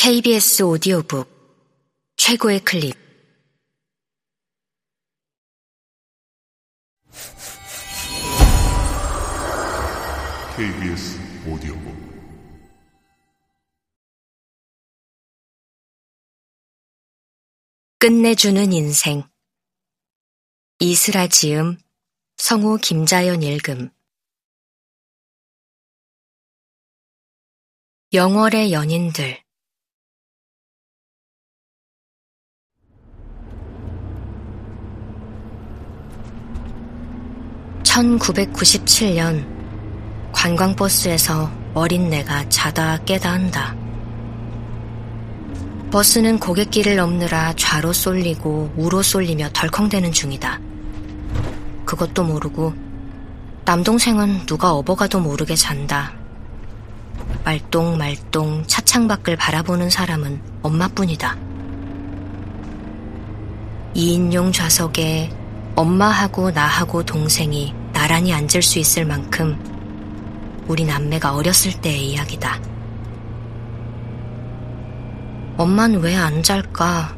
KBS 오디오북 최고의 클립. KBS 오디오북. 끝내주는 인생. 이슬아 지음 성우 김자연 읽음. 영월의 연인들 1997년 관광버스에서 어린 내가 자다 깨다 한다. 버스는 고갯길을 넘느라 좌로 쏠리고 우로 쏠리며 덜컹대는 중이다. 그것도 모르고 남동생은 누가 업어가도 모르게 잔다. 말똥말똥 차창 밖을 바라보는 사람은 엄마뿐이다. 2인용 좌석에 엄마하고 나하고 동생이 나란히 앉을 수 있을 만큼 우리 남매가 어렸을 때의 이야기다. 엄만 왜 안 잘까?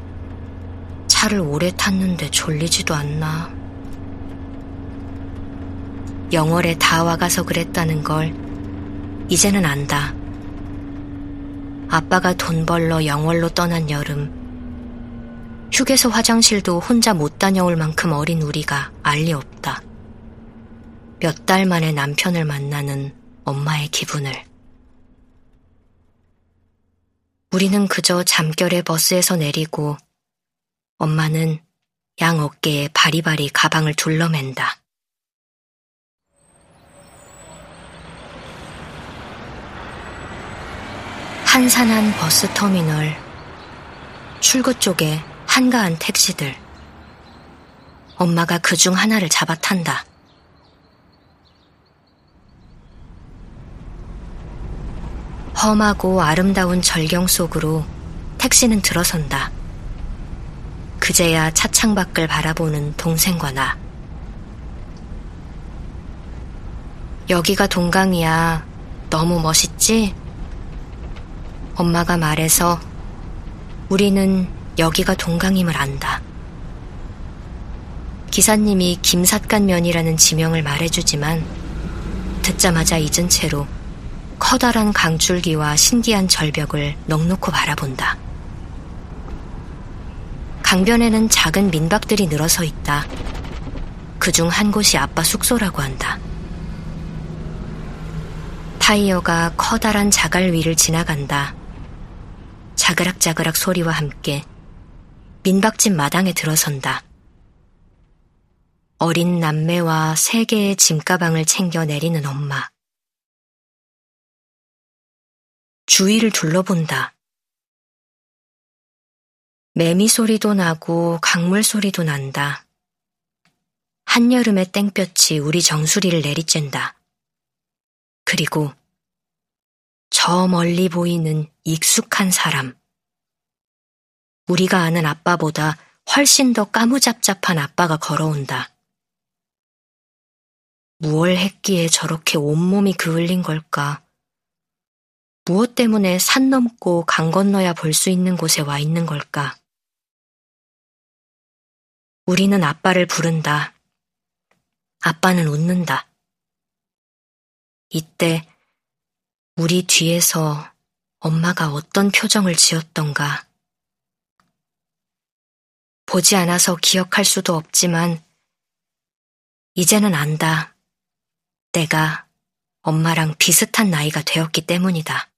차를 오래 탔는데 졸리지도 않나. 영월에 다 와가서 그랬다는 걸 이제는 안다. 아빠가 돈 벌러 영월로 떠난 여름, 휴게소 화장실도 혼자 못 다녀올 만큼 어린 우리가 알리 없다. 몇 달 만에 남편을 만나는 엄마의 기분을. 우리는 그저 잠결에 버스에서 내리고 엄마는 양 어깨에 바리바리 가방을 둘러맨다. 한산한 버스 터미널, 출구 쪽에 한가한 택시들. 엄마가 그 중 하나를 잡아 탄다. 험하고 아름다운 절경 속으로 택시는 들어선다. 그제야 차창 밖을 바라보는 동생과 나. 여기가 동강이야. 너무 멋있지? 엄마가 말해서 우리는 여기가 동강임을 안다. 기사님이 김삿간면이라는 지명을 말해주지만 듣자마자 잊은 채로 커다란 강줄기와 신기한 절벽을 넉놓고 바라본다. 강변에는 작은 민박들이 늘어서 있다. 그 중 한 곳이 아빠 숙소라고 한다. 타이어가 커다란 자갈 위를 지나간다. 자그락자그락 소리와 함께 민박집 마당에 들어선다. 어린 남매와 세 개의 짐가방을 챙겨 내리는 엄마. 주위를 둘러본다. 매미 소리도 나고 강물 소리도 난다. 한여름의 땡볕이 우리 정수리를 내리쬐다. 그리고 저 멀리 보이는 익숙한 사람. 우리가 아는 아빠보다 훨씬 더 까무잡잡한 아빠가 걸어온다. 무얼 했기에 저렇게 온몸이 그을린 걸까? 무엇 때문에 산 넘고 강 건너야 볼 수 있는 곳에 와 있는 걸까? 우리는 아빠를 부른다. 아빠는 웃는다. 이때 우리 뒤에서 엄마가 어떤 표정을 지었던가. 보지 않아서 기억할 수도 없지만, 이제는 안다. 내가 엄마랑 비슷한 나이가 되었기 때문이다.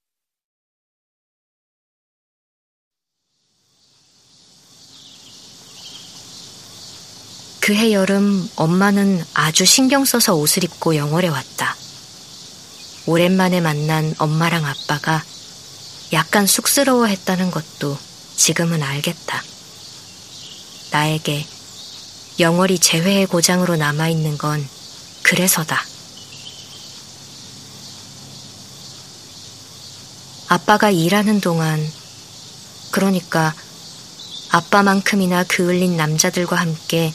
그해 여름 엄마는 아주 신경 써서 옷을 입고 영월에 왔다. 오랜만에 만난 엄마랑 아빠가 약간 쑥스러워 했다는 것도 지금은 알겠다. 나에게 영월이 재회의 고장으로 남아있는 건 그래서다. 아빠가 일하는 동안, 그러니까 아빠만큼이나 그을린 남자들과 함께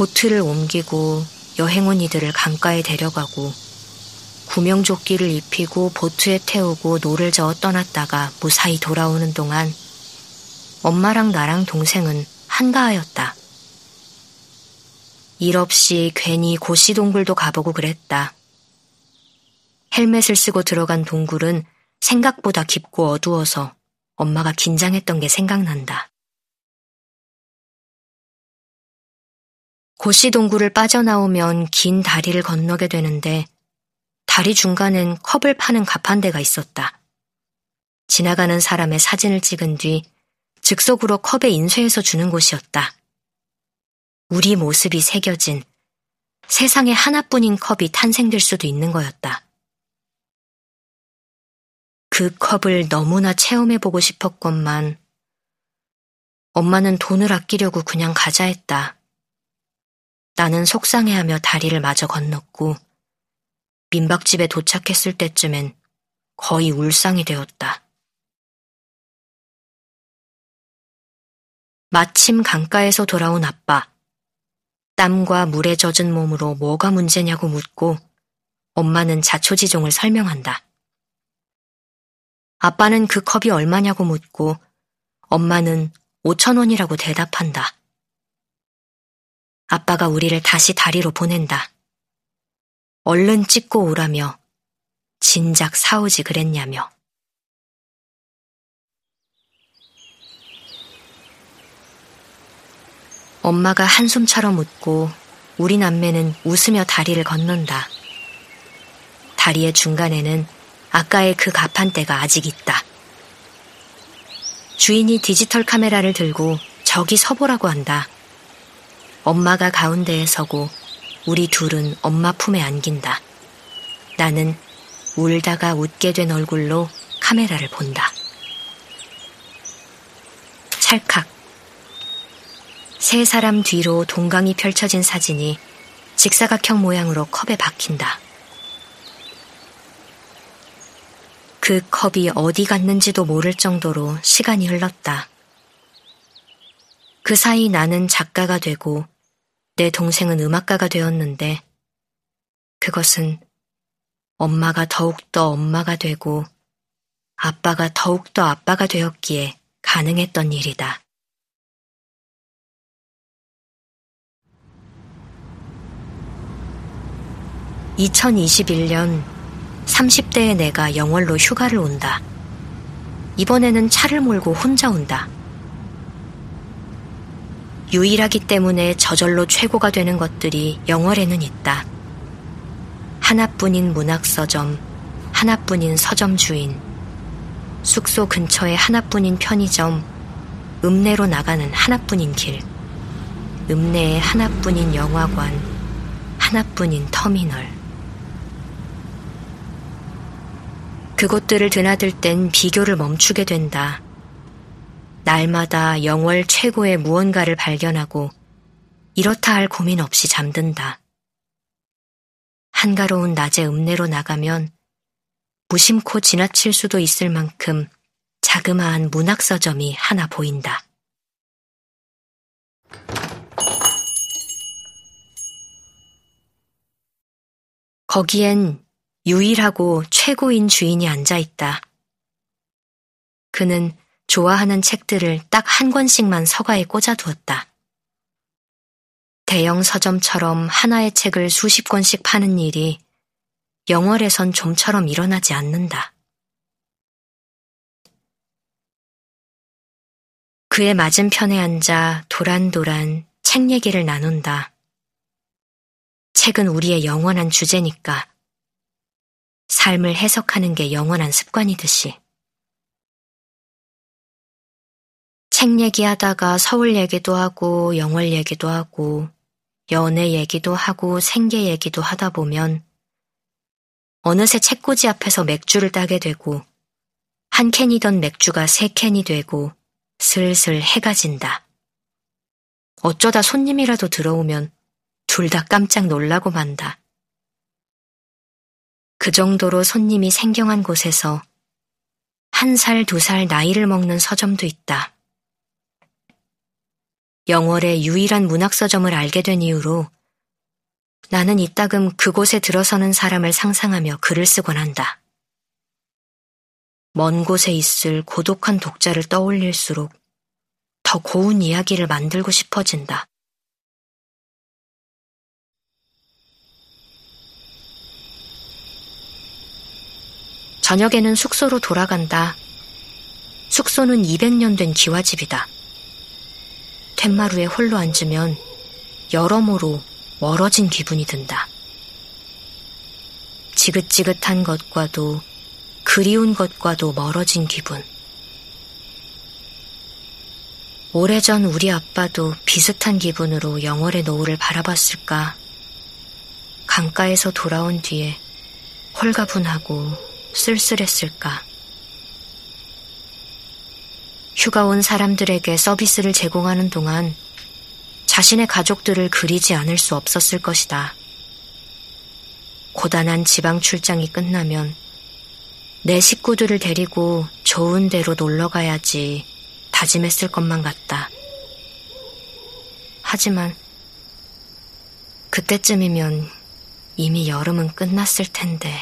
보트를 옮기고 여행 온 이들을 강가에 데려가고 구명조끼를 입히고 보트에 태우고 노를 저어 떠났다가 무사히 돌아오는 동안 엄마랑 나랑 동생은 한가하였다. 일 없이 괜히 고씨 동굴도 가보고 그랬다. 헬멧을 쓰고 들어간 동굴은 생각보다 깊고 어두워서 엄마가 긴장했던 게 생각난다. 고시 동굴을 빠져나오면 긴 다리를 건너게 되는데 다리 중간엔 컵을 파는 가판대가 있었다. 지나가는 사람의 사진을 찍은 뒤 즉석으로 컵에 인쇄해서 주는 곳이었다. 우리 모습이 새겨진 세상에 하나뿐인 컵이 탄생될 수도 있는 거였다. 그 컵을 너무나 체험해보고 싶었건만 엄마는 돈을 아끼려고 그냥 가자 했다. 나는 속상해하며 다리를 마저 건넜고 민박집에 도착했을 때쯤엔 거의 울상이 되었다. 마침 강가에서 돌아온 아빠. 땀과 물에 젖은 몸으로 뭐가 문제냐고 묻고 엄마는 자초지종을 설명한다. 아빠는 그 컵이 얼마냐고 묻고 엄마는 5천 원이라고 대답한다. 아빠가 우리를 다시 다리로 보낸다. 얼른 찍고 오라며 진작 사오지 그랬냐며. 엄마가 한숨처럼 웃고 우리 남매는 웃으며 다리를 건넌다. 다리의 중간에는 아까의 그 가판대가 아직 있다. 주인이 디지털 카메라를 들고 저기 서보라고 한다. 엄마가 가운데에 서고 우리 둘은 엄마 품에 안긴다. 나는 울다가 웃게 된 얼굴로 카메라를 본다. 찰칵. 세 사람 뒤로 동강이 펼쳐진 사진이 직사각형 모양으로 컵에 박힌다. 그 컵이 어디 갔는지도 모를 정도로 시간이 흘렀다. 그 사이 나는 작가가 되고 내 동생은 음악가가 되었는데 그것은 엄마가 더욱더 엄마가 되고 아빠가 더욱더 아빠가 되었기에 가능했던 일이다. (2021년) 30대의 내가 영월로 휴가를 온다. 이번에는 차를 몰고 혼자 온다. 유일하기 때문에 저절로 최고가 되는 것들이 영월에는 있다. 하나뿐인 문학서점, 하나뿐인 서점 주인, 숙소 근처에 하나뿐인 편의점, 읍내로 나가는 하나뿐인 길, 읍내에 하나뿐인 영화관, 하나뿐인 터미널. 그곳들을 드나들 땐 비교를 멈추게 된다. 날마다 영월 최고의 무언가를 발견하고 이렇다 할 고민 없이 잠든다. 한가로운 낮에 읍내로 나가면 무심코 지나칠 수도 있을 만큼 자그마한 문학서점이 하나 보인다. 거기엔 유일하고 최고인 주인이 앉아 있다. 그는 좋아하는 책들을 딱 한 권씩만 서가에 꽂아두었다. 대형 서점처럼 하나의 책을 수십 권씩 파는 일이 영월에선 좀처럼 일어나지 않는다. 그의 맞은편에 앉아 도란도란 책 얘기를 나눈다. 책은 우리의 영원한 주제니까. 삶을 해석하는 게 영원한 습관이듯이. 책 얘기하다가 서울 얘기도 하고 영월 얘기도 하고 연애 얘기도 하고 생계 얘기도 하다 보면 어느새 책꽂이 앞에서 맥주를 따게 되고 한 캔이던 맥주가 세 캔이 되고 슬슬 해가 진다. 어쩌다 손님이라도 들어오면 둘 다 깜짝 놀라고 만다. 그 정도로 손님이 생경한 곳에서 한 살, 두 살 나이를 먹는 서점도 있다. 영월의 유일한 문학 서점을 알게 된 이후로 나는 이따금 그곳에 들어서는 사람을 상상하며 글을 쓰곤 한다. 먼 곳에 있을 고독한 독자를 떠올릴수록 더 고운 이야기를 만들고 싶어진다. 저녁에는 숙소로 돌아간다. 숙소는 200년 된 기와집이다. 텐마루에 홀로 앉으면 여러모로 멀어진 기분이 든다. 지긋지긋한 것과도 그리운 것과도 멀어진 기분. 오래전 우리 아빠도 비슷한 기분으로 영월의 노을을 바라봤을까. 강가에서 돌아온 뒤에 홀가분하고 쓸쓸했을까. 휴가 온 사람들에게 서비스를 제공하는 동안 자신의 가족들을 그리지 않을 수 없었을 것이다. 고단한 지방 출장이 끝나면 내 식구들을 데리고 좋은 데로 놀러 가야지 다짐했을 것만 같다. 하지만 그때쯤이면 이미 여름은 끝났을 텐데.